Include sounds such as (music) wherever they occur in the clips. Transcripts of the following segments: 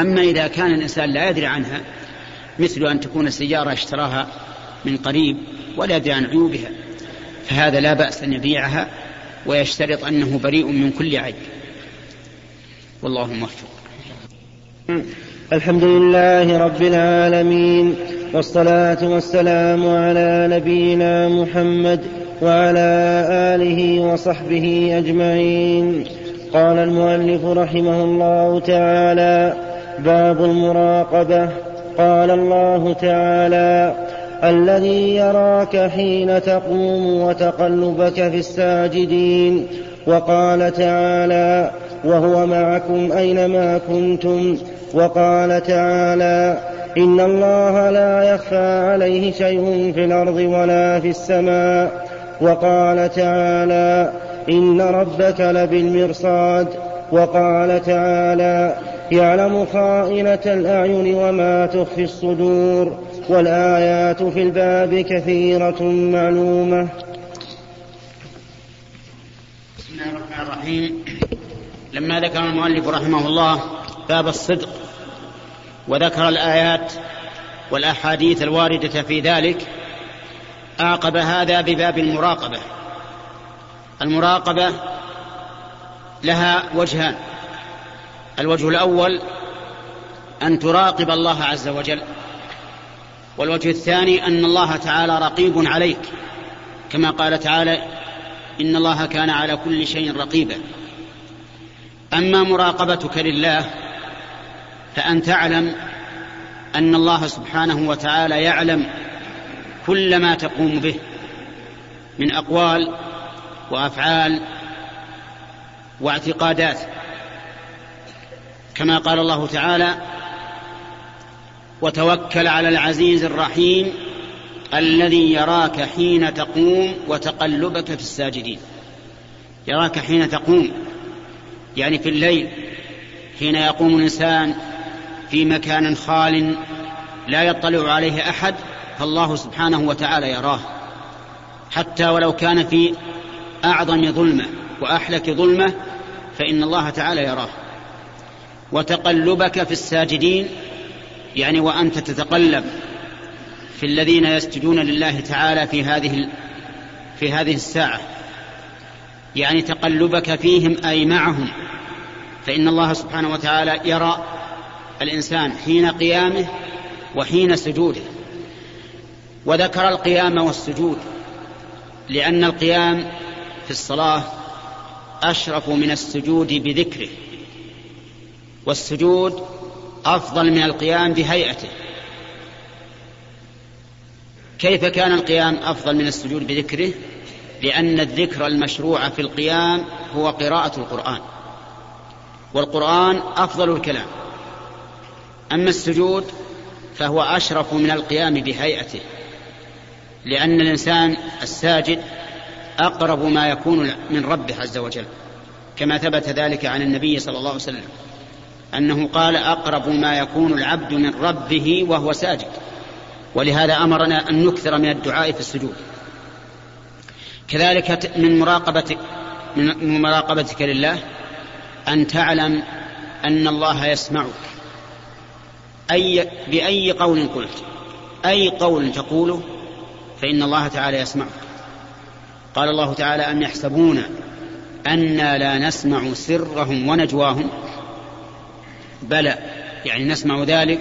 أما إذا كان الإنسان لا يدري عنها مثل أن تكون السيارة اشتراها من قريب ولا يدري عن عيوبها فهذا لا بأس أن يبيعها ويشترط أنه بريء من كل عيب. والله موفق. الحمد لله رب العالمين والصلاة والسلام على نبينا محمد وعلى آله وصحبه أجمعين. قال المؤلف رحمه الله تعالى باب المراقبة. قال الله تعالى الذي يراك حين تقوم وتقلبك في الساجدين. وقال تعالى وهو معكم أينما كنتم. وقال تعالى إن الله لا يخفى عليه شيء في الأرض ولا في السماء. وقال تعالى إن ربك لبالمرصاد. وقال تعالى يعلم خائنة الأعين وما تخفي الصدور والآيات في الباب كثيرة معلومة. بسم الله الرحمن الرحيم. لما ذكر المؤلف رحمه الله باب الصدق وذكر الآيات والأحاديث الواردة في ذلك أعقب هذا بباب المراقبة. المراقبة لها وجهان. الوجه الأول أن تراقب الله عز وجل والوجه الثاني أن الله تعالى رقيب عليك كما قال تعالى إن الله كان على كل شيء رقيبا. أما مراقبتك لله فأن تعلم أن الله سبحانه وتعالى يعلم كل ما تقوم به من أقوال وأفعال واعتقادات. كما قال الله تعالى وتوكل على العزيز الرحيم الذي يراك حين تقوم وتقلبك في الساجدين. يراك حين تقوم يعني في الليل حين يقوم الإنسان في مكان خال لا يطلع عليه أحد فالله سبحانه وتعالى يراه. حتى ولو كان في أعظم ظلمة وأحلك ظلمة فإن الله تعالى يراه. وتقلبك في الساجدين يعني وأنت تتقلب في الذين يسجدون لله تعالى في هذه في هذه الساعة. يعني تقلبك فيهم أي معهم. فإن الله سبحانه وتعالى يرى الإنسان حين قيامه وحين سجوده. وذكر القيام والسجود لأن القيام في الصلاة أشرف من السجود بذكره. والسجود أفضل من القيام بهيئته. كيف كان القيام أفضل من السجود بذكره؟ لأن الذكر المشروع في القيام هو قراءة القرآن. والقرآن أفضل الكلام. أما السجود فهو أشرف من القيام بهيئته لأن الإنسان الساجد أقرب ما يكون من ربه عز وجل كما ثبت ذلك عن النبي صلى الله عليه وسلم. أنه قال أقرب ما يكون العبد من ربه وهو ساجد. ولهذا أمرنا أن نكثر من الدعاء في السجود. كذلك من مراقبتك من مراقبتك لله أن تعلم أن الله يسمعك أي بأي قول قلت. أي قول تقوله فإن الله تعالى يسمعك قال الله تعالى أم يحسبون أنا لا نسمع سرهم ونجواهم؟ بلى يعني نسمع ذلك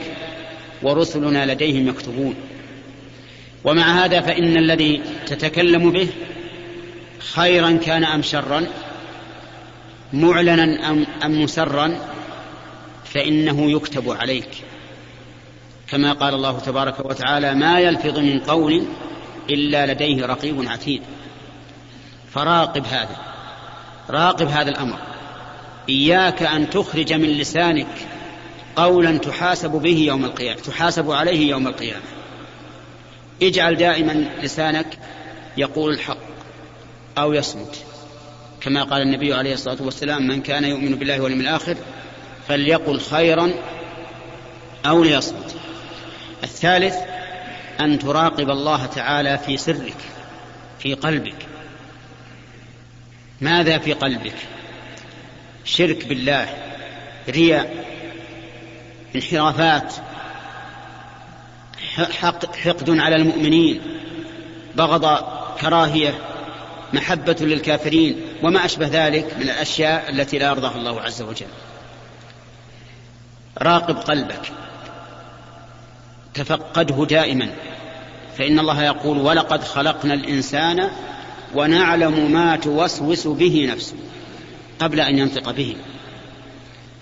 ورسلنا لديهم يكتبون. ومع هذا فإن الذي تتكلم به خيرا كان أم شرا معلنا أم, أم مسرا فإنه يكتب عليك. كما قال الله تبارك وتعالى ما يلفظ من قول إلا لديه رقيب عتيد. فراقب هذا راقب هذا الأمر. إياك أن تخرج من لسانك قولا تحاسب به يوم القيامة تحاسب عليه يوم القيامة. اجعل دائما لسانك يقول الحق أو يصمت. كما قال النبي عليه الصلاة والسلام من كان يؤمن بالله واليوم الآخر فليقل خيرا أو ليصمت. الثالث أن تراقب الله تعالى في سرك في قلبك. ماذا في قلبك؟ شرك بالله رياء انحرافات. حقد على المؤمنين. بغض كراهية. محبة للكافرين. وما أشبه ذلك من الأشياء التي لا يرضاها الله عز وجل. راقب قلبك. تفقده دائما. فإن الله يقول ولقد خلقنا الإنسان ونعلم ما توسوس به نفسه قبل أن ينطق به.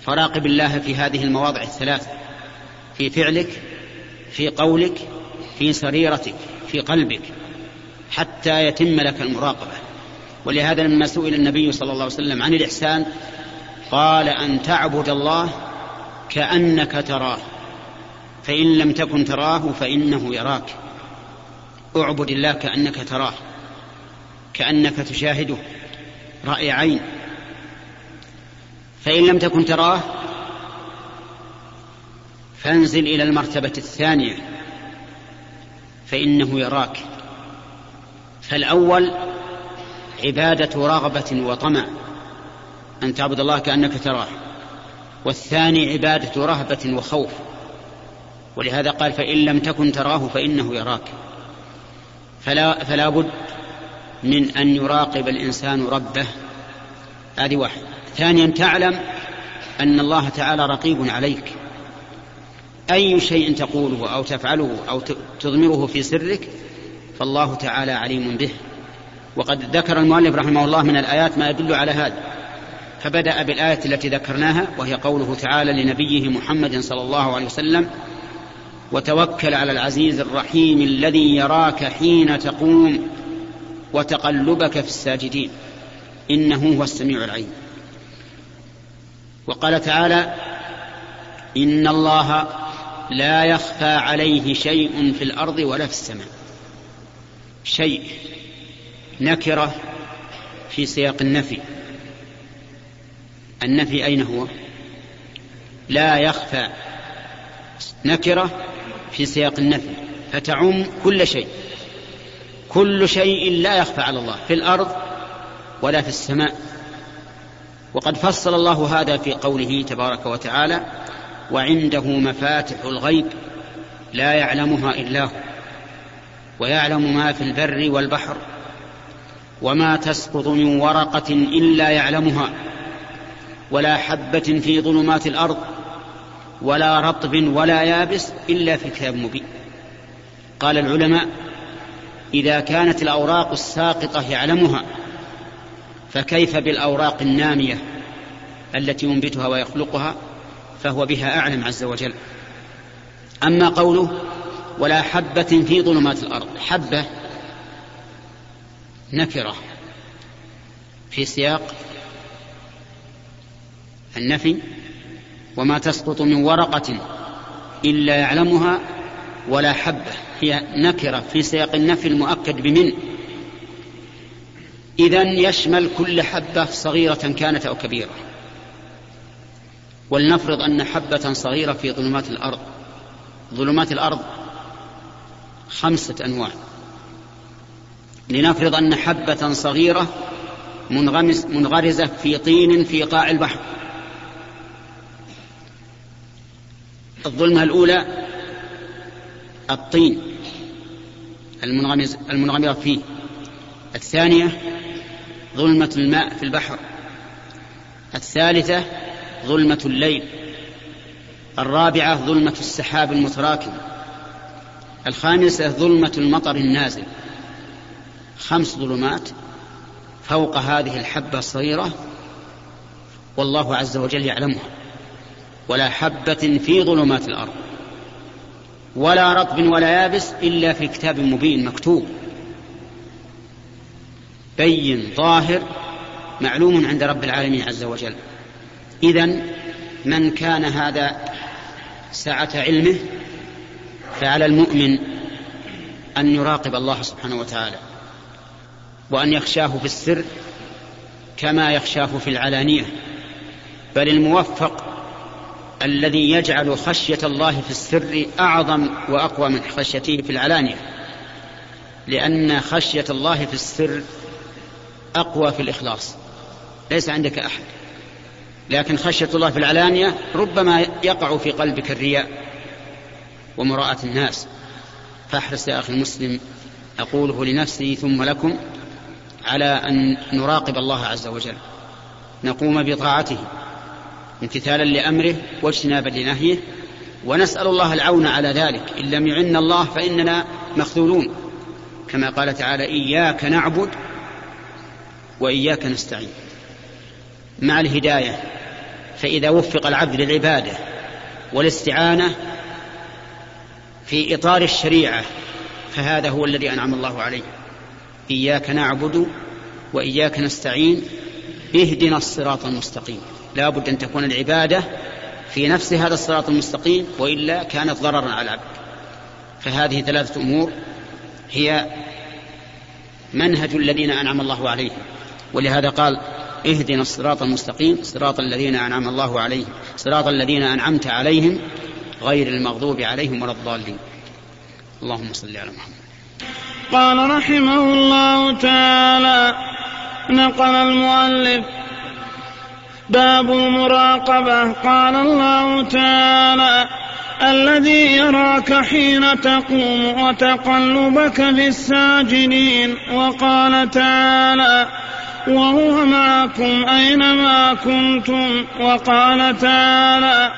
فراقب الله في هذه المواضع الثلاث في فعلك في قولك في سريرتك في قلبك حتى يتم لك المراقبة. ولهذا لما سئل النبي صلى الله عليه وسلم عن الإحسان قال أن تعبد الله كأنك تراه فإن لم تكن تراه فإنه يراك. أعبد الله كأنك تراه كأنك تشاهده رأي عين. فإن لم تكن تراه فانزل إلى المرتبة الثانية فإنه يراك. فالأول عبادة رغبة وطمع أن تعبد الله كأنك تراه والثاني عبادة رهبة وخوف. ولهذا قال فإن لم تكن تراه فإنه يراك. فلا, فلا بد من أن يراقب الإنسان ربه. هذه واحد ثانيا تعلم أن الله تعالى رقيب عليك. أي شيء تقوله أو تفعله أو تضمره في سرك فالله تعالى عليم به. وقد ذكر المؤلف رحمه الله من الآيات ما يدل على هذا. فبدأ بالآية التي ذكرناها وهي قوله تعالى لنبيه محمد صلى الله عليه وسلم وتوكل على العزيز الرحيم الذي يراك حين تقوم وتقلبك في الساجدين. إنه هو السميع العليم. وقال تعالى إن الله لا يخفى عليه شيء في الأرض ولا في السماء. شيء نكرة في سياق النفي. النفي أين هو؟ لا يخفى. نكرة في سياق النفي. فتعم كل شيء. كل شيء لا يخفى على الله. في الأرض ولا في السماء. وقد فصل الله هذا في قوله تبارك وتعالى وعنده مفاتح الغيب لا يعلمها إلا هو ويعلم ما في البر والبحر وما تسقط من ورقة إلا يعلمها ولا حبة في ظلمات الأرض ولا رطب ولا يابس إلا في كتاب مبين. قال العلماء إذا كانت الأوراق الساقطة يعلمها فكيف بالأوراق النامية التي ينبتها ويخلقها فهو بها أعلم عز وجل. أما قوله ولا حبة في ظلمات الأرض حبة نكرة في سياق النفي وما تسقط من ورقة إلا يعلمها ولا حبة هي نكرة في سياق النفي المؤكد بمن؟ إذا يشمل كل حبة صغيرة كانت أو كبيرة. ولنفرض أن حبة صغيرة في ظلمات الأرض. ظلمات الأرض خمسة أنواع. لنفرض أن حبة صغيرة منغمس منغرزة في طين في قاع البحر. الظلمة الأولى الطين المنغمز المنغمرة فيه. الثانية ظلمة الماء في البحر. الثالثة ظلمة الليل. الرابعة ظلمة السحاب المتراكم. الخامسة ظلمة المطر النازل. خمس ظلمات فوق هذه الحبة الصغيرة والله عز وجل يعلمها. ولا حبة في ظلمات الأرض. ولا رطب ولا يابس إلا في كتاب مبين مكتوب. بين ظاهر معلوم عند رب العالمين عز وجل. إذا من كان هذا سعة علمه فعلى المؤمن أن يراقب الله سبحانه وتعالى وأن يخشاه في السر كما يخشاه في العلانية. بل الموفق الذي يجعل خشية الله في السر أعظم وأقوى من خشيته في العلانية. لأن خشية الله في السر أقوى في الإخلاص. ليس عندك أحد. لكن خشية الله في العلانية ربما يقع في قلبك الرياء ومراءة الناس. فأحرص يا أخي المسلم أقوله لنفسي ثم لكم على أن نراقب الله عز وجل. نقوم بطاعته امتثالا لأمره واجتنابا لنهيه. ونسأل الله العون على ذلك. إن لم يعن الله فإننا مخذولون. كما قال تعالى إياك نعبد وإياك نستعين. مع الهداية فإذا وفق العبد للعبادة والاستعانة في إطار الشريعة فهذا هو الذي أنعم الله عليه. إياك نعبد وإياك نستعين اهدنا الصراط المستقيم. لا بد أن تكون العبادة في نفس هذا الصراط المستقيم وإلا كانت ضررا على العبد. فهذه ثلاثة أمور هي منهج الذين أنعم الله عليهم. ولهذا قال اهدنا الصراط المستقيم صراط الذين أنعم الله عليهم صراط الذين أنعمت عليهم غير المغضوب عليهم ولا الضالين. اللهم صل على محمد. قال رحمه الله تعالى نقل المؤلف باب المراقبة. قال الله تعالى الذي يراك حين تقوم وتقلبك في الساجدين وقال تعالى وهو معكم أينما كنتم وقال تعالى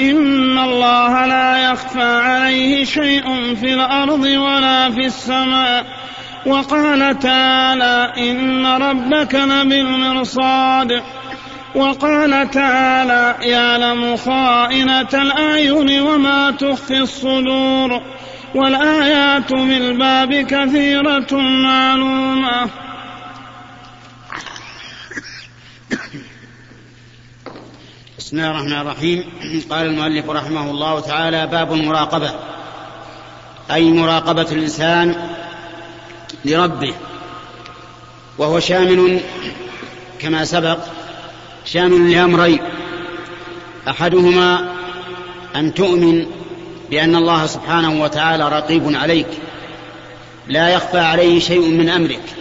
إن الله لا يخفى عليه شيء في الأرض ولا في السماء. وقال تعالى إن ربك لبالمرصاد. وقال تعالى يعلم خائنة الأعين وما تخفي الصدور. والآيات في الباب كثيرة معلومة. بسم الله الرحمن الرحيم. قال المؤلف رحمه الله تعالى باب المراقبة. أي مراقبة الإنسان لربه. وهو شامل كما سبق شامل لأمرين. أحدهما أن تؤمن بأن الله سبحانه وتعالى رقيب عليك. لا يخفى عليه شيء من أمرك.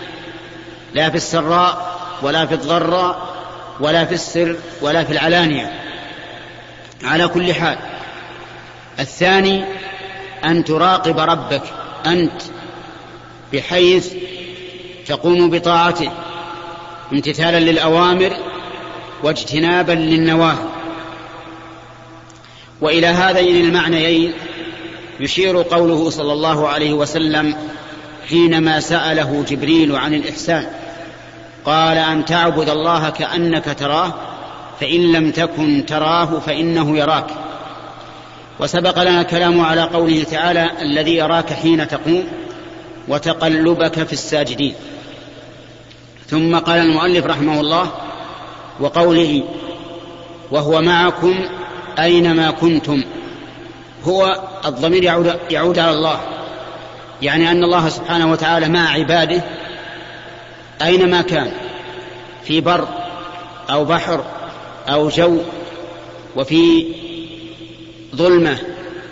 لا في السراء ولا في الضراء ولا في السر ولا في العلانية. على كل حال الثاني أن تراقب ربك أنت بحيث تقوم بطاعته امتثالا للأوامر واجتنابا للنواهي. وإلى هذين المعنيين يشير قوله صلى الله عليه وسلم حينما سأله جبريل عن الإحسان. قال أن تعبد الله كأنك تراه فإن لم تكن تراه فإنه يراك. وسبق لنا الكلام على قوله تعالى الذي يراك حين تقوم وتقلبك في الساجدين. ثم قال المؤلف رحمه الله وقوله وهو معكم أينما كنتم. هو الضمير يعود, يعود على الله يعني أن الله سبحانه وتعالى مع عباده أينما كان في بر أو بحر أو جو وفي ظلمة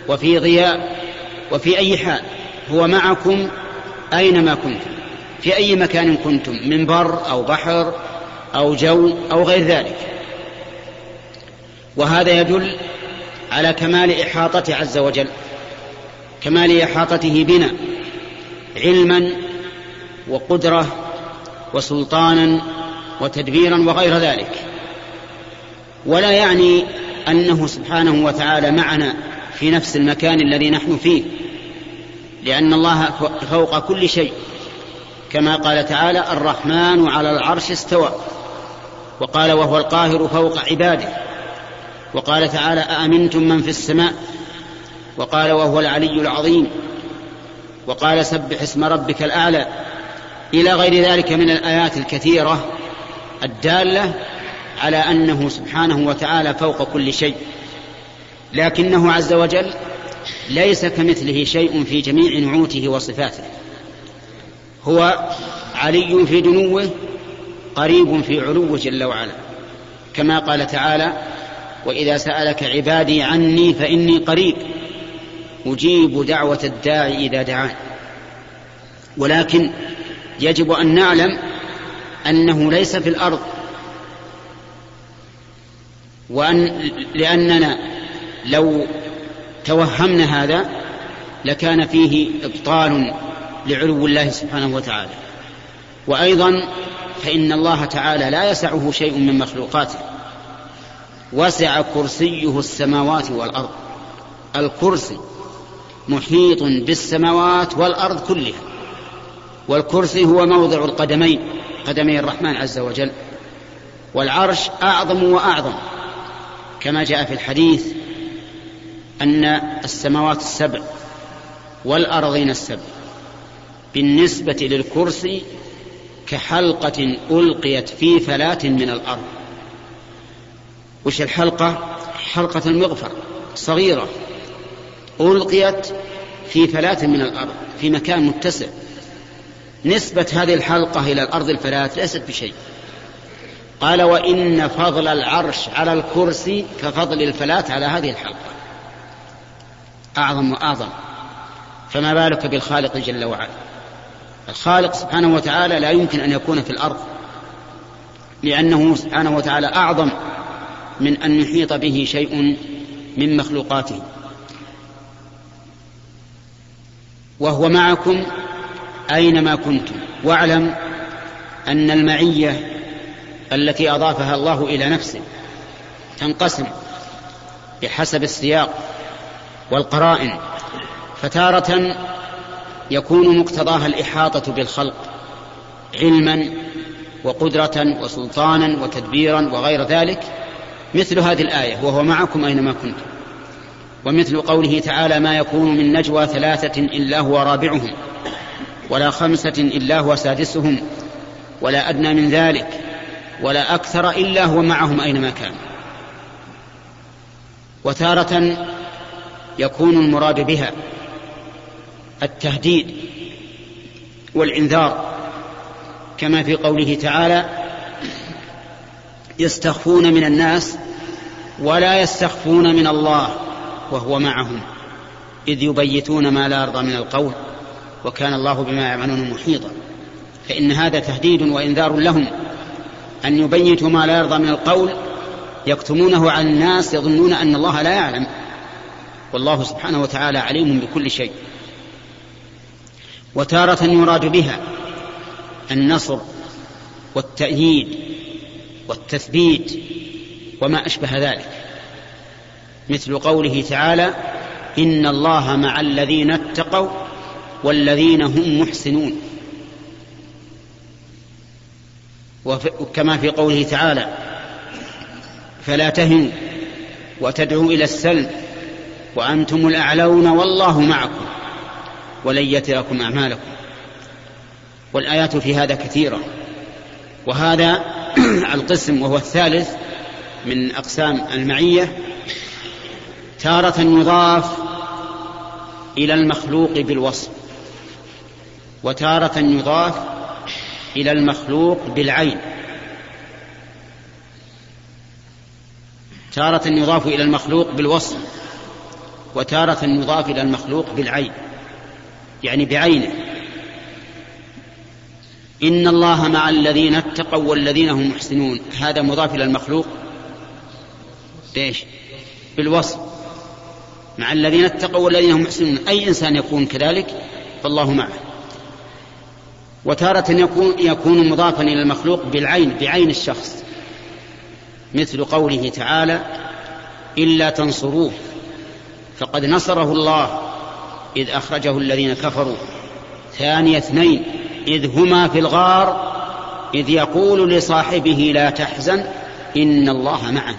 وفي ضياء وفي أي حال هو معكم أينما كنتم في أي مكان كنتم من بر أو بحر أو جو أو غير ذلك. وهذا يدل على كمال إحاطته عز وجل كمال إحاطته بنا علما وقدرة وسلطانا وتدبيرا وغير ذلك. ولا يعني أنه سبحانه وتعالى معنا في نفس المكان الذي نحن فيه لأن الله فوق كل شيء. كما قال تعالى الرحمن على العرش استوى. وقال وهو القاهر فوق عباده. وقال تعالى أأمنتم من في السماء؟ وقال وهو العلي العظيم. وقال سبح اسم ربك الأعلى. إلى غير ذلك من الآيات الكثيرة الدالة على أنه سبحانه وتعالى فوق كل شيء لكنه عز وجل ليس كمثله شيء في جميع نعوته وصفاته. هو علي في دنوه قريب في علوه جل وعلا. كما قال تعالى وإذا سألك عبادي عني فإني قريب أجيب دعوة الداعي إذا دعان ولكن يجب أن نعلم أنه ليس في الأرض. وأن لأننا لو توهمنا هذا لكان فيه إبطال لعلو الله سبحانه وتعالى. وأيضا فإن الله تعالى لا يسعه شيء من مخلوقاته. وسع كرسيه السماوات والأرض. الكرسي محيط بالسماوات والأرض كلها. والكرسي هو موضع القدمين قدمي الرحمن عز وجل. والعرش أعظم وأعظم. كما جاء في الحديث أن السماوات السبع والأرضين السبع بالنسبة للكرسي كحلقة ألقيت في فلاة من الأرض. وش الحلقة؟ حلقة المغفر صغيرة ألقيت في فلاة من الأرض في مكان متسع. نسبة هذه الحلقة إلى الأرض الفلاة ليست بشيء. قال وإن فضل العرش على الكرسي كفضل الفلاة على هذه الحلقة. أعظم وأعظم. فما بالك بالخالق جل وعلا؟ الخالق سبحانه وتعالى لا يمكن أن يكون في الأرض لأنه سبحانه وتعالى أعظم من أن يحيط به شيء من مخلوقاته. وهو معكم أينما كنتم واعلم أن المعية التي أضافها الله إلى نفسه تنقسم بحسب السياق والقرائن فتارة يكون مقتضاها الإحاطة بالخلق علما وقدرة وسلطانا وتدبيرا وغير ذلك مثل هذه الآية وهو معكم أينما كنتم ومثل قوله تعالى ما يكون من نجوى ثلاثة إلا هو رابعهم. ولا خمسة إلا هو سادسهم ولا أدنى من ذلك ولا أكثر إلا هو معهم أينما كان. وتارة يكون المراد بها التهديد والإنذار كما في قوله تعالى يستخفون من الناس ولا يستخفون من الله وهو معهم إذ يبيتون ما لا يرضى من القول. وكان الله بما يعملون محيطا. فإن هذا تهديد وإنذار لهم. أن يبيتوا ما لا يرضى من القول يكتمونه عن الناس يظنون أن الله لا يعلم. والله سبحانه وتعالى عليم بكل شيء. وتارة يراد بها النصر والتأييد والتثبيت وما أشبه ذلك. مثل قوله تعالى إن الله مع الذين اتقوا والذين هم محسنون. وكما في قوله تعالى فلا تهنوا وتدعوا إلى السلم وأنتم الأعلون والله معكم ولن يتركم أعمالكم. والآيات في هذا كثيرة. وهذا (clears throat) القسم وهو الثالث من أقسام المعية تارة يضاف إلى المخلوق بالوصف. وتارة يضاف إلى المخلوق بالعين. تارة يضاف إلى المخلوق بالوصف وتارة يضاف إلى المخلوق بالعين يعني بعينه. إن الله مع الذين اتقوا والذين هم محسنون. هذا مضاف إلى المخلوق بالوصف. مع الذين اتقوا والذين هم محسنون. أي إنسان يكون كذلك؟ فالله معه. وتارة يكون, يكون مضافا إلى المخلوق بالعين بعين الشخص. مثل قوله تعالى إلا تنصروه فقد نصره الله إذ أخرجه الذين كفروا. ثاني اثنين إذ هما في الغار إذ يقول لصاحبه لا تحزن إن الله معه.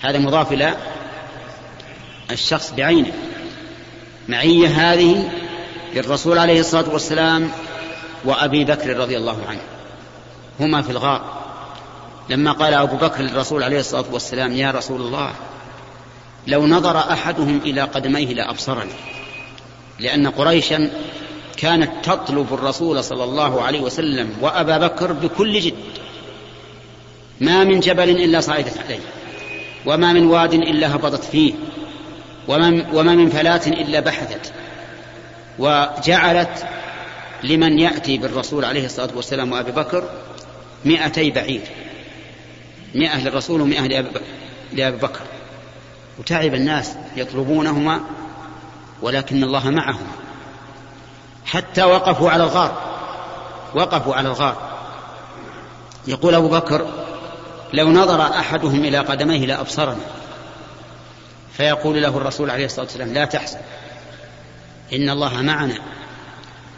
هذا مضاف إلى الشخص بعينه. معية هذه للرسول عليه الصلاة والسلام وأبي بكر رضي الله عنه. هما في الغار. لما قال أبو بكر للرسول عليه الصلاة والسلام يا رسول الله لو نظر أحدهم إلى قدميه لأبصرني. لأن قريشا كانت تطلب الرسول صلى الله عليه وسلم وأبا بكر بكل جد. ما من جبل إلا صعدت عليه وما من واد إلا هبطت فيه وما, من فلاة إلا بحثت وجعلت لمن يأتي بالرسول عليه الصلاة والسلام وأبي بكر مئتي بعير. مئة للرسول ومئة لأبي بكر. وتعب الناس يطلبونهما ولكن الله معهما حتى وقفوا على الغار. وقفوا على الغار. يقول أبو بكر لو نظر أحدهم إلى قدميه لأبصرنا. فيقول له الرسول عليه الصلاة والسلام لا تحزن. إن الله معنا.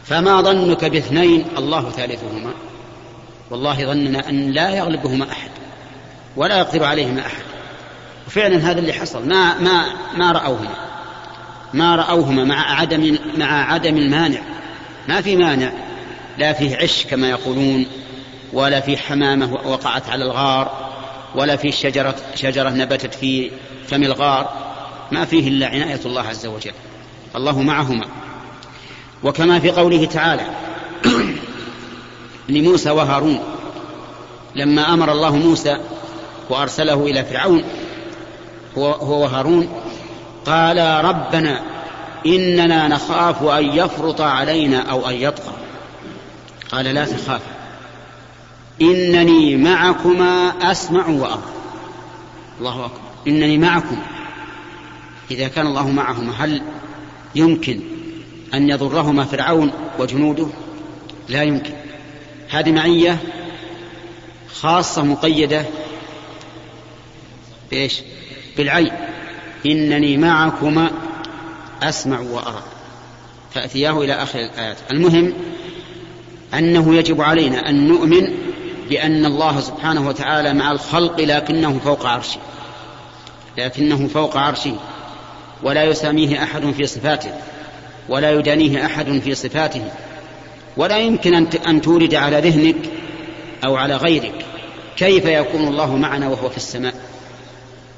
فما ظنك باثنين الله ثالثهما. والله ظننا أن لا يغلبهما أحد ولا يقدر عليهما أحد. وفعلا هذا اللي حصل. ما ما ما رأوهما. ما رأوهما مع عدم مع عدم المانع. ما في مانع. لا فيه عش كما يقولون ولا في حمامة وقعت على الغار ولا في شجرة شجرة نبتت في فم الغار. ما فيه إلا عناية الله عز وجل. الله معهما. وكما في قوله تعالى لموسى وهارون لما أمر الله موسى وأرسله إلى فرعون هو, هو وهارون قال ربنا إننا نخاف أن يفرط علينا أو أن يطغى. قال لا تخاف إنني معكما أسمع وارى الله أكبر إنني معكم إذا كان الله معهما هل يمكن أن يضرهما فرعون وجنوده؟ لا يمكن. هذه معية خاصة مقيدة بإيش؟ بالعين. إنني معكما أسمع وأرى. فأتياه إلى آخر الآيات. المهم أنه يجب علينا أن نؤمن بأن الله سبحانه وتعالى مع الخلق لكنه فوق عرشه. لكنه فوق عرشه. ولا يساميه أحد في صفاته. ولا يدانيه أحد في صفاته ولا يمكن أن تورد على ذهنك أو على غيرك كيف يكون الله معنا وهو في السماء.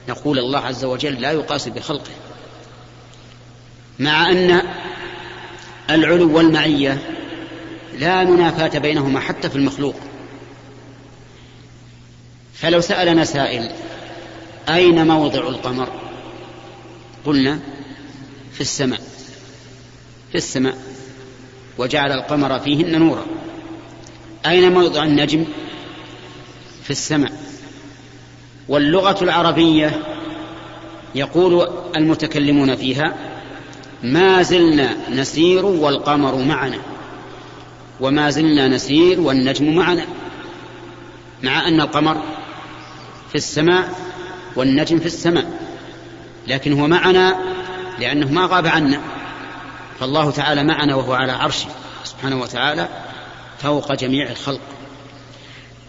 نقول الله عز وجل لا يقاس بخلقه مع أن العلو والمعية لا منافاة بينهما حتى في المخلوق. فلو سألنا سائل أين موضع القمر؟ قلنا في السماء. في السماء وجعل القمر فيهن نورا. أين موضع النجم؟ في السماء. واللغة العربية يقول المتكلمون فيها ما زلنا نسير والقمر معنا وما زلنا نسير والنجم معنا. مع أن القمر في السماء والنجم في السماء لكن هو معنا لأنه ما غاب عنا. فالله تعالى معنا وهو على عرشه سبحانه وتعالى فوق جميع الخلق.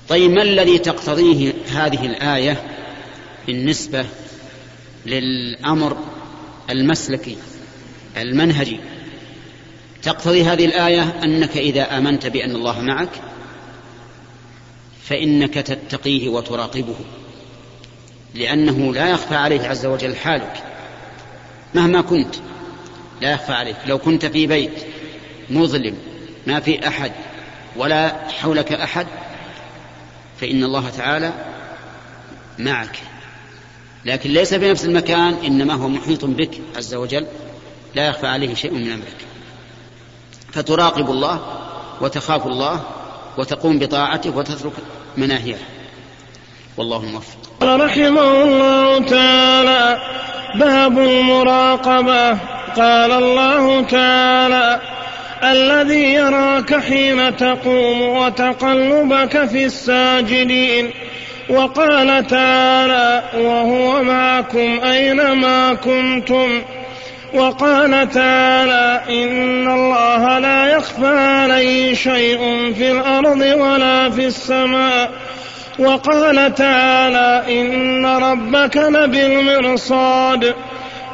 طيب ما الذي تقتضيه هذه الآية بالنسبة للأمر المسلكي المنهجي؟ تقتضي هذه الآية أنك إذا آمنت بأن الله معك فإنك تتقيه وتراقبه لأنه لا يخفى عليه عز وجل حالك مهما كنت. لا يخفى عليك. لو كنت في بيت مظلم ما في أحد ولا حولك أحد فإن الله تعالى معك. لكن ليس في نفس المكان إنما هو محيط بك عز وجل لا يخفى عليه شيء من أمرك. فتراقب الله وتخاف الله وتقوم بطاعته وتترك مناهيه. والله موفق. رحمه الله تعالى باب المراقبة. قال الله تعالى الذي يراك حين تقوم وتقلبك في الساجدين. وقال تعالى وهو معكم أينما كنتم. وقال تعالى إن الله لا يخفى عليه شيء في الأرض ولا في السماء. وقال تعالى إن ربك لبالمرصاد.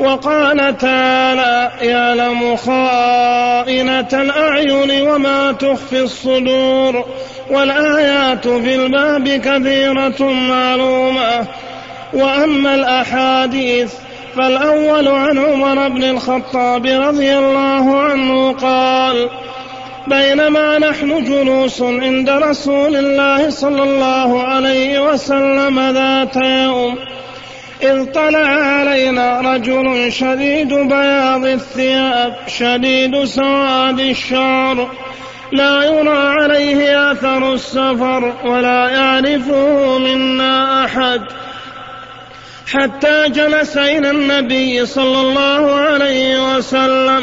وقال تعالى يعلم خائنة الأعين وما تخفي الصدور والآيات في الباب كثيرة معلومة. وأما الأحاديث فالأول عن عمر بن الخطاب رضي الله عنه قال بينما نحن جلوس عند رسول الله صلى الله عليه وسلم ذات يوم إذ طلع علينا رجل شديد بياض الثياب شديد سواد الشعر. لا يرى عليه آثر السفر ولا يعرفه منا أحد. حتى جلس إلى النبي صلى الله عليه وسلم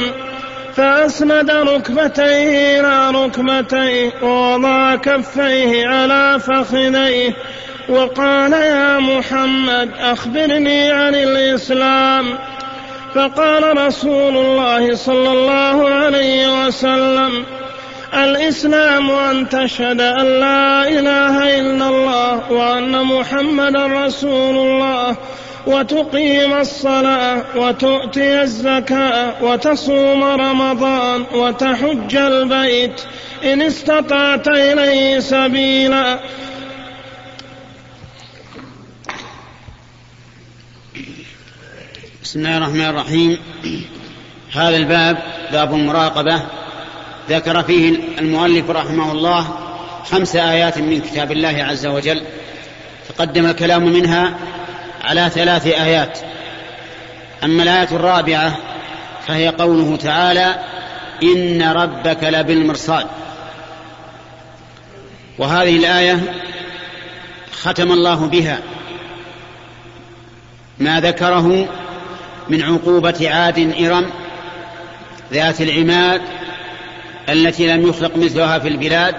فأسند ركبتيه إلى ركبتيه ووضع كفيه على فخذيه. وقال يا محمد أخبرني عن الإسلام. فقال رسول الله صلى الله عليه وسلم الإسلام أن تشهد أن لا إله إلا الله وأن محمدا رسول الله وتقيم الصلاة وتؤتي الزكاة وتصوم رمضان وتحج البيت إن استطعت إليه سبيلا. بسم الله الرحمن الرحيم. هذا الباب باب المراقبة. ذكر فيه المؤلف رحمه الله خمس آيات من كتاب الله عز وجل. تقدم الكلام منها على ثلاث آيات. أما الآية الرابعة فهي قوله تعالى إن ربك لبالمرصاد. وهذه الآية ختم الله بها. ما ذكره من عقوبة عاد إرم ذات العماد التي لم يخلق مثلها في البلاد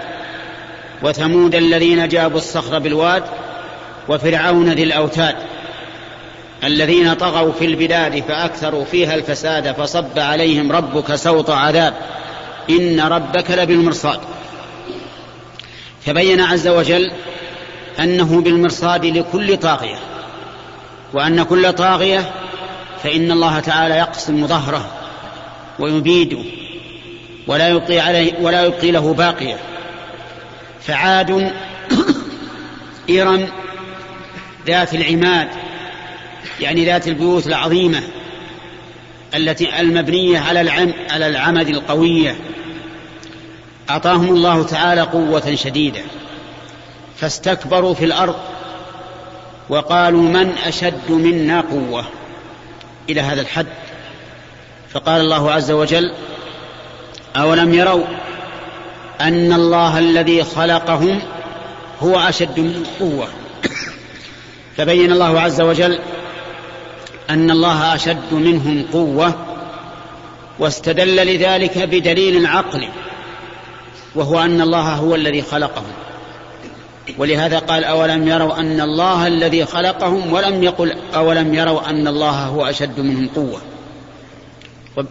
وثمود الذين جابوا الصخر بالواد وفرعون ذي الأوتاد الذين طغوا في البلاد فأكثروا فيها الفساد فصب عليهم ربك سوط عذاب. إن ربك لبالمرصاد. فبين عز وجل أنه بالمرصاد لكل طاغية وأن كل طاغية فإن الله تعالى يقسم ظهره ويبيده ولا يبقي عليه ولا يبقي له باقية. فعاد (coughs) إرم ذات العماد يعني ذات البيوت العظيمة التي المبنية على العم على العمد القوية أعطاهم الله تعالى قوة شديدة. فاستكبروا في الأرض وقالوا من أشد منا قوة؟ إلى هذا الحد. فقال الله عز وجل أولم يروا أن الله الذي خلقهم هو أشد من قوة؟ فبين الله عز وجل أن الله أشد منهم قوة واستدل لذلك بدليل عقلي وهو أن الله هو الذي خلقهم. ولهذا قال أولم يروا أن الله الذي خلقهم ولم يقل أولم يروا أن الله هو أشد منهم قوة.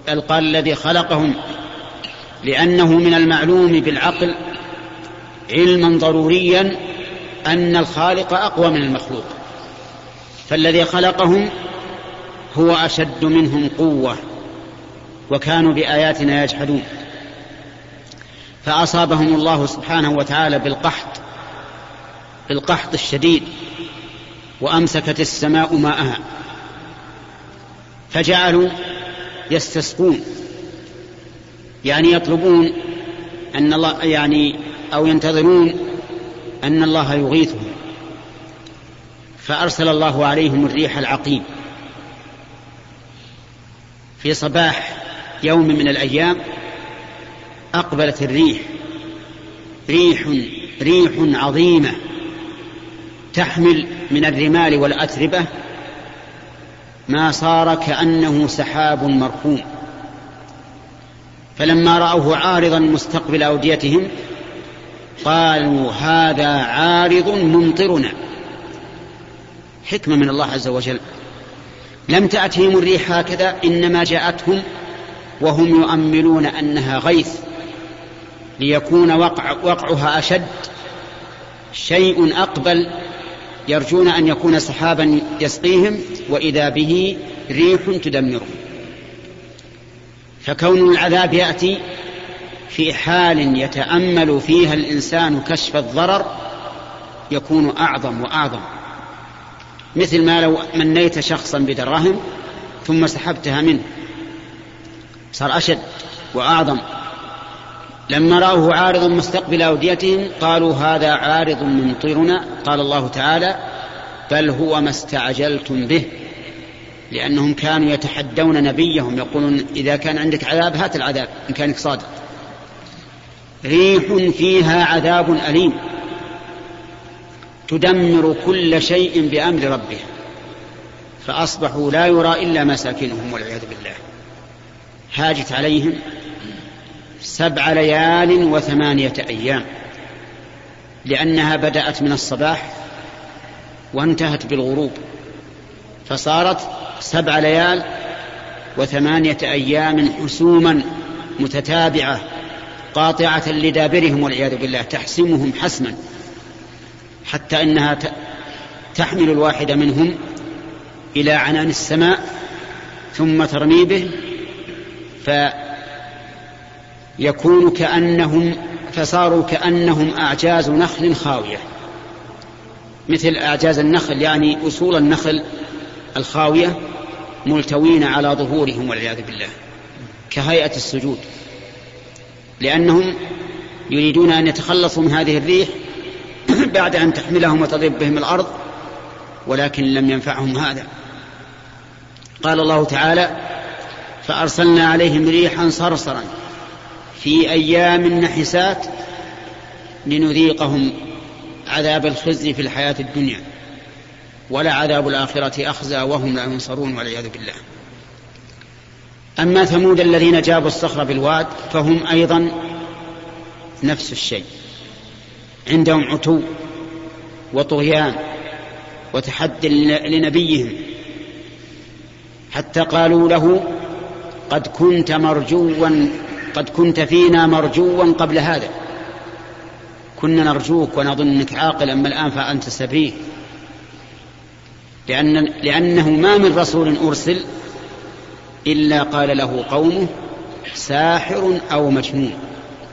بل قال الذي خلقهم لأنه من المعلوم بالعقل علما ضروريا أن الخالق أقوى من المخلوق. فالذي خلقهم هو أشد منهم قوة وكانوا بآياتنا يجحدون. فأصابهم الله سبحانه وتعالى بالقحط بالقحط الشديد وأمسكت السماء ماءها. فجعلوا يستسقون يعني يطلبون أن الله يعني أو ينتظرون أن الله يغيثهم. فأرسل الله عليهم الريح العقيم. في صباح يوم من الأيام أقبلت الريح ريح ريح عظيمة. تحمل من الرمال والأتربة ما صار كأنه سحاب مركوم فلما رأوه عارضا مستقبل أوديتهم قالوا هذا عارض ممطرنا. حكمة من الله عز وجل. لم تأتهم الريح هكذا إنما جاءتهم وهم يؤملون أنها غيث ليكون وقع وقعها أشد. شيء أقبل يرجون أن يكون سحابا يسقيهم وإذا به ريح تدمرهم فكون العذاب يأتي في حال يتأمل فيها الإنسان كشف الضرر يكون أعظم وأعظم. مثل ما لو منيت شخصا بدراهم ثم سحبتها منه. صار أشد وأعظم. لما رأوه عارض مستقبل أوديتهم قالوا هذا عارض ممطرنا. قال الله تعالى بل هو ما استعجلتم به لأنهم كانوا يتحدون نبيهم يقولون إذا كان عندك عذاب هات العذاب إن كانك صادق. ريح فيها عذاب أليم تدمر كل شيء بأمر ربها فأصبحوا لا يرى إلا مساكنهم والعياذ بالله. هاجت عليهم سبع ليال وثمانية أيام. لأنها بدأت من الصباح وانتهت بالغروب. فصارت سبع ليال وثمانية أيام حسوما متتابعة قاطعة لدابرهم والعياذ بالله تحسمهم حسما. حتى إنها تحمل الواحد منهم إلى عنان السماء ثم ترمي به فيكون كأنهم فصاروا كأنهم أعجاز نخل خاوية. مثل أعجاز النخل يعني أصول النخل الخاوية ملتوين على ظهورهم والعياذ بالله كهيئة السجود. لأنهم يريدون أن يتخلصوا من هذه الريح (coughs) بعد أن تحملهم وتضرب بهم الأرض ولكن لم ينفعهم هذا. قال الله تعالى فأرسلنا عليهم ريحا صرصرا في أيام نحسات لنذيقهم عذاب الخزي في الحياة الدنيا ولا عذاب الآخرة أخزى وهم لا ينصرون والعياذ بالله. أما ثمود الذين جابوا الصخر بالواد فهم أيضا نفس الشيء. عندهم عتو وطغيان وتحدي لنبيهم. حتى قالوا له قد كنت مرجوا قد كنت فينا مرجوا قبل هذا. كنا نرجوك ونظنك عاقل أما الآن فأنت سفيه لأن لأنه ما من رسول أرسل إلا قال له قومه ساحر أو مجنون.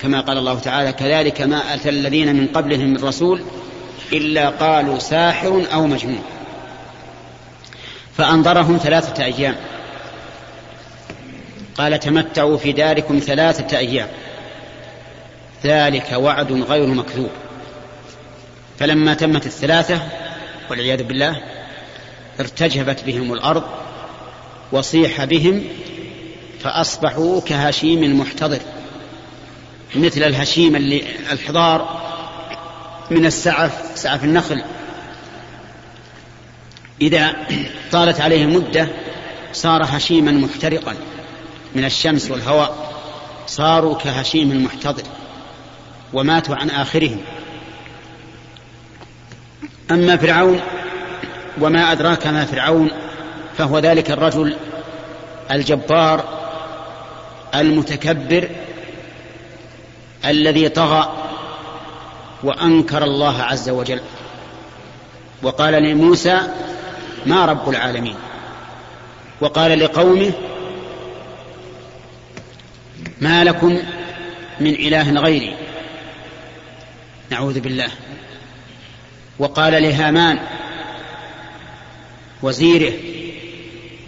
كما قال الله تعالى كذلك ما أتى الذين من قبلهم من رسول إلا قالوا ساحر أو مجنون. فأنظرهم ثلاثة أيام. قال تمتعوا في داركم ثلاثة أيام. ذلك وعد غير مكذوب. فلما تمت الثلاثة والعياذ بالله ارتجبت بهم الأرض وصيح بهم فأصبحوا كهشيم المحتضر. مثل الهشيم اللي الحضار من السعف سعف النخل. إذا طالت عليه مدة صار هشيما محترقا. من الشمس والهواء صاروا كهشيم المحتضر وماتوا عن آخرهم. أما فرعون وما أدراك ما فرعون فهو ذلك الرجل الجبار المتكبر الذي طغى وأنكر الله عز وجل. وقال لموسى ما رب العالمين. وقال لقومه ما لكم من إله غيري؟ نعوذ بالله. وقال لهامان وزيره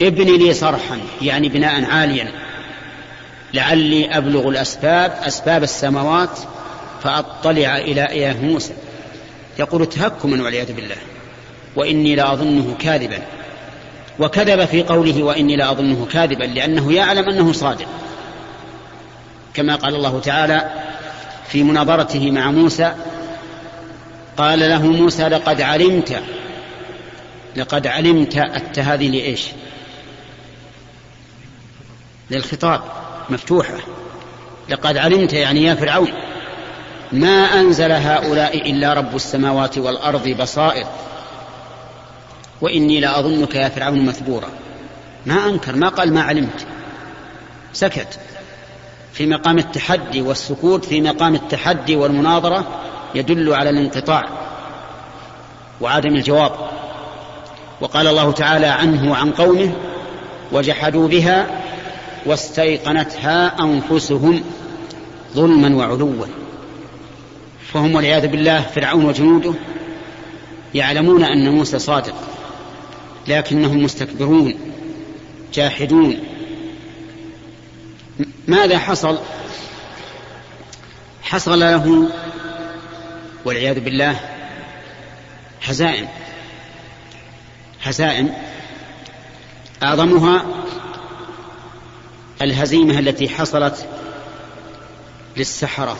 ابن لي صرحا يعني بناء عاليا لعلي أبلغ الأسباب أسباب السماوات فأطلع إلى إله موسى. يقول تهكما والعياذ بالله وإني لأظنه كاذبا. وكذب في قوله وإني لأظنه كاذبا لأنه يعلم أنه صادق. كما قال الله تعالى في مناظرته مع موسى قال له موسى لقد علمت لقد علمت هذه لإيش؟ للخطاب مفتوحة. لقد علمت يعني يا فرعون ما أنزل هؤلاء إلا رب السماوات والأرض بصائر وإني لأظنك يا فرعون مثبورا. ما أنكر ما قال ما علمت. سكت. في مقام التحدي والسكوت في مقام التحدي والمناظرة يدل على الانقطاع وعدم الجواب. وقال الله تعالى عنه وعن قومه وجحدوا بها واستيقنتها أنفسهم ظلما وعلوا. فهم والعياذ بالله فرعون وجنوده يعلمون أن موسى صادق لكنهم مستكبرون جاحدون. ماذا حصل؟ حصل له والعياذ بالله هزائم هزائم أعظمها الهزيمة التي حصلت للسحرة.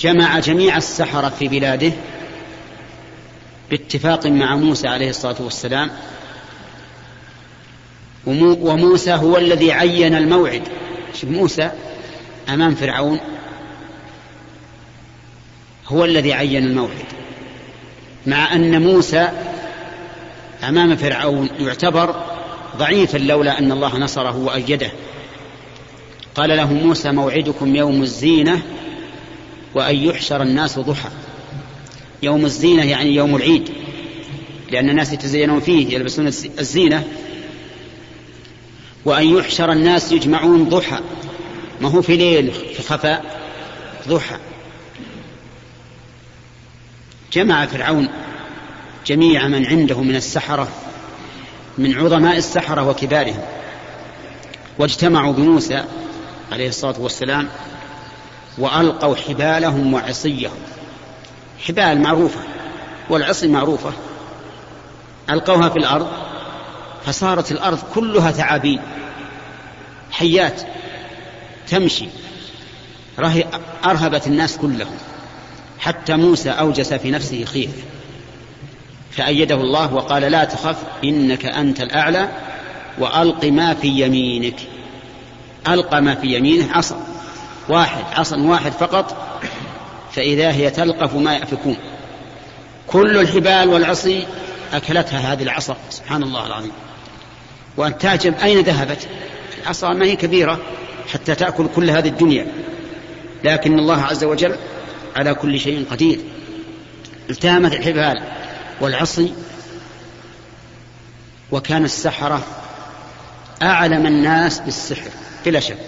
جمع جميع السحرة في بلاده باتفاق مع موسى عليه الصلاة والسلام. وموسى هو الذي عين الموعد. شوف موسى أمام فرعون هو الذي عين الموعد. مع أن موسى أمام فرعون يعتبر ضعيفا لولا أن الله نصره وأيده. قال له موسى موعدكم يوم الزينة وأن يحشر الناس ضحى. يوم الزينة يعني يوم العيد لأن الناس يتزينون فيه يلبسون الزينة. وأن يحشر الناس يجمعون ضحى. ما هو في ليل في خفاء ضحى. جمع فرعون جميع من عنده من السحرة من عظماء السحرة وكبارهم. واجتمعوا بموسى عليه الصلاة والسلام وألقوا حبالهم وعصيهم. حبال معروفة والعصي معروفة. ألقوها في الأرض فصارت الأرض كلها ثعابين. حيات تمشي. أرهبت الناس كلهم. حتى موسى أوجس في نفسه خيف. فأيده الله وقال لا تخف إنك أنت الأعلى وألق ما في يمينك. ألقى ما في يمينه عصا. واحد عصا واحد فقط. فإذا هي تلقف ما يأفكون. كل الحبال والعصي أكلتها هذه العصا. سبحان الله العظيم. وأن تعجب أين ذهبت؟ العصا ما هي كبيرة حتى تأكل كل هذه الدنيا. لكن الله عز وجل على كل شيء قدير. التهمت الحبال والعصي وكان السحرة أعلم الناس بالسحر بلا شك.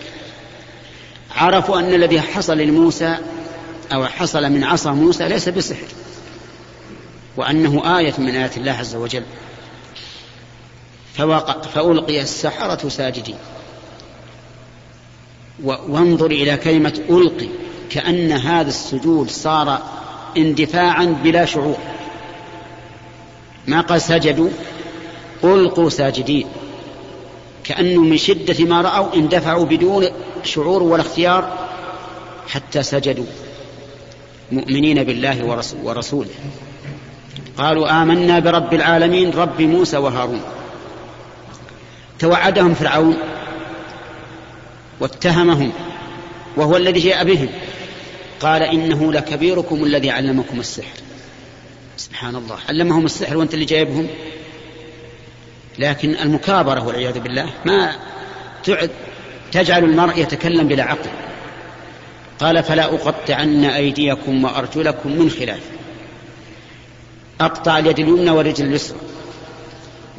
عرفوا أن الذي حصل لموسى أو حصل من عصا موسى ليس بسحر وأنه آية من آيات الله عز وجل. فوقع فألقي السحرة ساجدين. وانظر إلى كلمة ألقي كأن هذا السجود صار اندفاعا بلا شعور. ما قال سجدوا؟ ألقوا ساجدين. كأنه من شدة ما رأوا اندفعوا بدون شعور ولا اختيار حتى سجدوا. مؤمنين بالله ورسوله. قالوا آمنا برب العالمين رب موسى وهارون. توعدهم فرعون واتهمهم وهو الذي جاء بهم. قال إنه لكبيركم الذي علمكم السحر. سبحان الله. علمهم السحر وأنت اللي جايبهم. لكن المكابرة والعياذ بالله ما تجعل المرء يتكلم بلا عقل. قال فلا أقطعن أيديكم وأرجلكم من خلاف. أقطع اليد اليمنى والرجل اليسرى.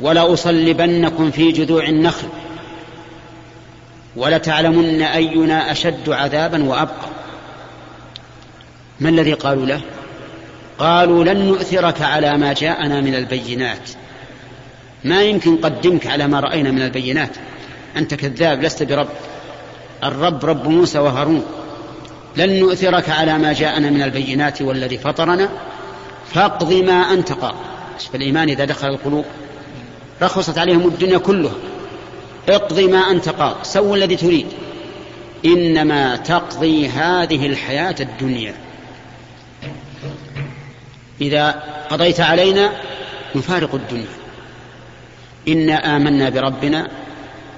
ولا أصلبنكم في جذوع النخل ولتعلمن أينا أشد عذابا وأبقى. ما الذي قالوا له؟ قالوا لن نؤثرك على ما جاءنا من البينات. ما يمكن قدمك على ما رأينا من البينات. أنت كذاب لست برب. الرب رب موسى وهارون. لن نؤثرك على ما جاءنا من البينات والذي فطرنا. فاقض ما أنت قاض. فالإيمان إذا دخل القلوب. رخصت عليهم الدنيا كلها. اقضي ما أنت قاض سو الذي تريد. إنما تقضي هذه الحياة الدنيا. إذا قضيت علينا نفارق الدنيا. إنا آمنا بربنا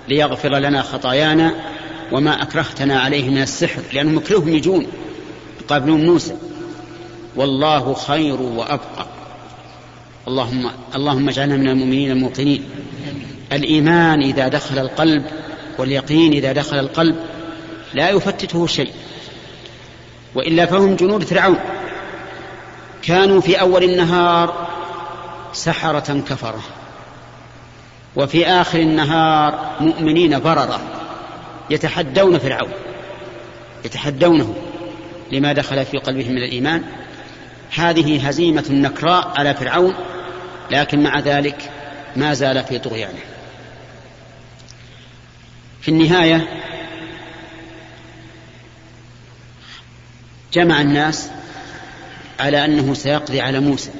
ليغفر لنا خطايانا وما أكرهتنا عليه من السحر لأنهم مكرههم يجون يقابلون موسى. والله خير وأبقى. اللهم اللهم اجعلنا من المؤمنين الموقنين. الإيمان إذا دخل القلب واليقين إذا دخل القلب لا يفتته شيء وإلا فهم جنود فرعون. كانوا في أول النهار سحرة كفرة وفي آخر النهار مؤمنين بررة يتحدون فرعون يتحدونه لما دخل في قلبهم من الإيمان. هذه هزيمة نكراء على فرعون لكن مع ذلك ما زال في طغيانه. في النهاية جمع الناس على أنه سيقضي على موسى.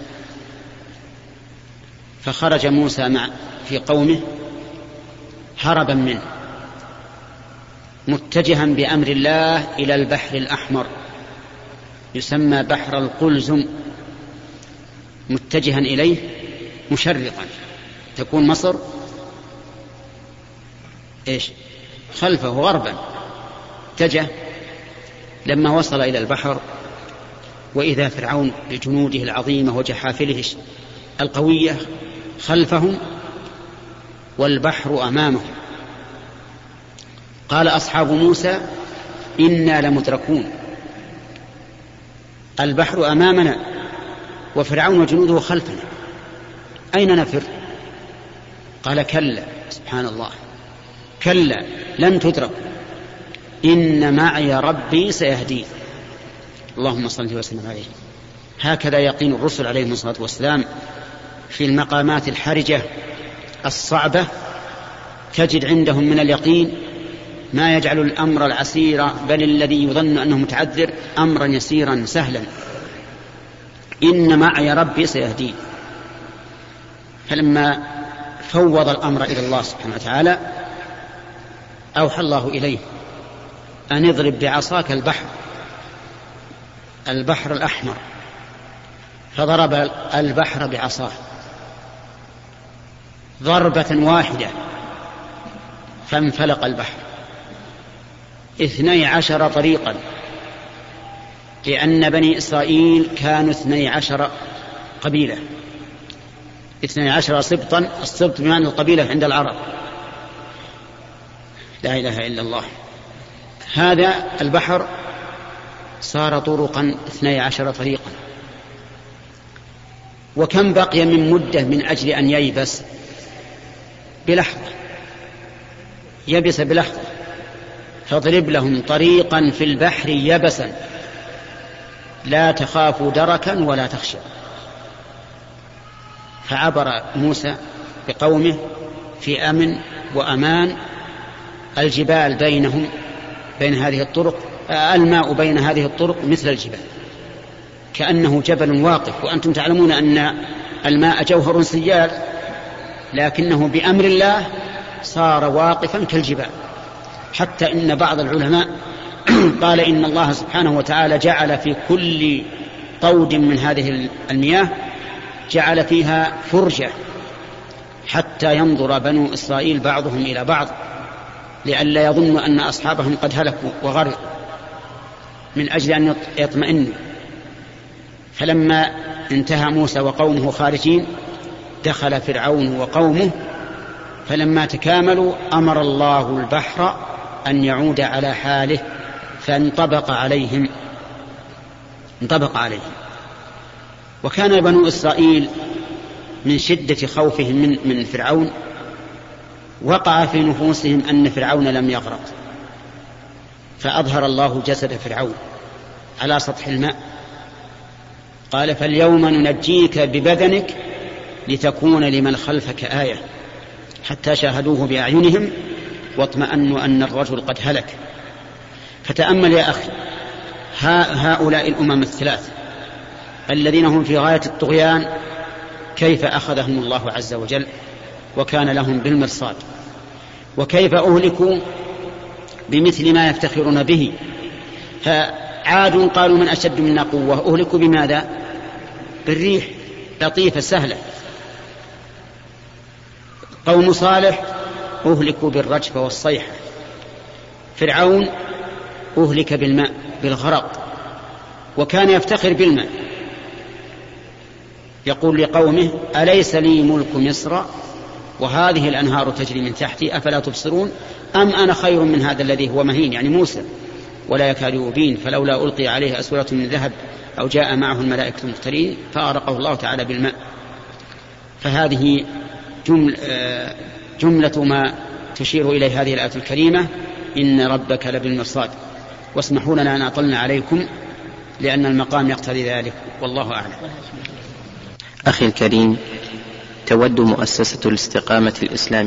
فخرج موسى مع في قومه هربا منه متجها بأمر الله إلى البحر الأحمر يسمى بحر القلزم متجها إليه مشرقا. تكون مصر إيش؟ خلفه غربا. اتجه لما وصل إلى البحر وإذا فرعون بجنوده العظيمة وجحافله القوية خلفهم والبحر أمامهم. قال أصحاب موسى إنا لمدركون. البحر أمامنا وفرعون وجنوده خلفنا. أين نفر؟ قال كلا سبحان الله كلا لن تدرك. إن معي ربي سيهدين. اللهم صل وسلم عليه. هكذا يقين الرسل عليهم الصلاة والسلام في المقامات الحرجة الصعبة تجد عندهم من اليقين ما يجعل الأمر العسير بل الذي يظن أنه متعذر أمرا يسيرا سهلا. إن معي ربي سيهدين. فلما فوض الأمر إلى الله سبحانه وتعالى أوحى الله إليه أن اضرب بعصاك البحر البحر الأحمر. فضرب البحر بعصاه ضربة واحدة فانفلق البحر. اثني عشر طريقا لأن بني إسرائيل كانوا اثني عشر قبيلة. اثني عشر سبطا السبط بمعنى القبيلة عند العرب. لا إله إلا الله. هذا البحر صار طرقا اثني عشر طريقا. وكم بقي من مدة من أجل أن ييبس؟ بلحظة. يبس بلحظة. فاضرب لهم طريقا في البحر يبسا. لا تخاف دركا ولا تخشى. فعبر موسى بقومه في أمن وأمان الجبال بينهم بين هذه الطرق الماء بين هذه الطرق مثل الجبال. كأنه جبل واقف وأنتم تعلمون أن الماء جوهر سيال لكنه بأمر الله صار واقفا كالجبال. حتى إن بعض العلماء (clears throat) قال إن الله سبحانه وتعالى جعل في كل طود من هذه المياه جعل فيها فرجة حتى ينظر بنو إسرائيل بعضهم إلى بعض لئلا يظنوا أن أصحابهم قد هلكوا وغرقوا من أجل أن يطمئنوا. فلما انتهى موسى وقومه خارجين دخل فرعون وقومه فلما تكاملوا أمر الله البحر أن يعود على حاله فانطبق عليهم. انطبق عليهم. وكان بنو إسرائيل من شدة خوفهم من من فرعون وقع في نفوسهم أن فرعون لم يغرق. فأظهر الله جسد فرعون على سطح الماء. قال فاليوم ننجيك ببدنك لتكون لمن خلفك آية. حتى شاهدوه بأعينهم واطمأنوا أن الرجل قد هلك. فتأمل يا أخي هؤلاء الأمم الثلاث الذين هم في غاية الطغيان كيف أخذهم الله عز وجل وكان لهم بالمرصاد وكيف أهلكوا بمثل ما يفتخرون به فعاد قالوا من أشد منا قوة أهلكوا بماذا؟ بالريح لطيفة سهلة قوم صالح أهلكوا بالرجفة والصيحة فرعون أهلك بالماء بالغرق وكان يفتخر بالماء يقول لقومه أليس لي ملك مصر؟ وهذه الأنهار تجري من تحتي أفلا تبصرون؟ أم أنا خير من هذا الذي هو مهين؟ يعني موسى. ولا يكاد يبين فلولا ألقي عليه أسورة من ذهب أو جاء معه الملائكة المقترين فأرقه الله تعالى بالماء. فهذه جمل آه، جملة ما تشير إليه هذه الآية الكريمة إن ربك لبالمرصاد. واسمحوا لنا أن أطلنا عليكم لأن المقام يقتضي ذلك. والله أعلم. أخي الكريم تود مؤسسة الاستقامة الإسلامية.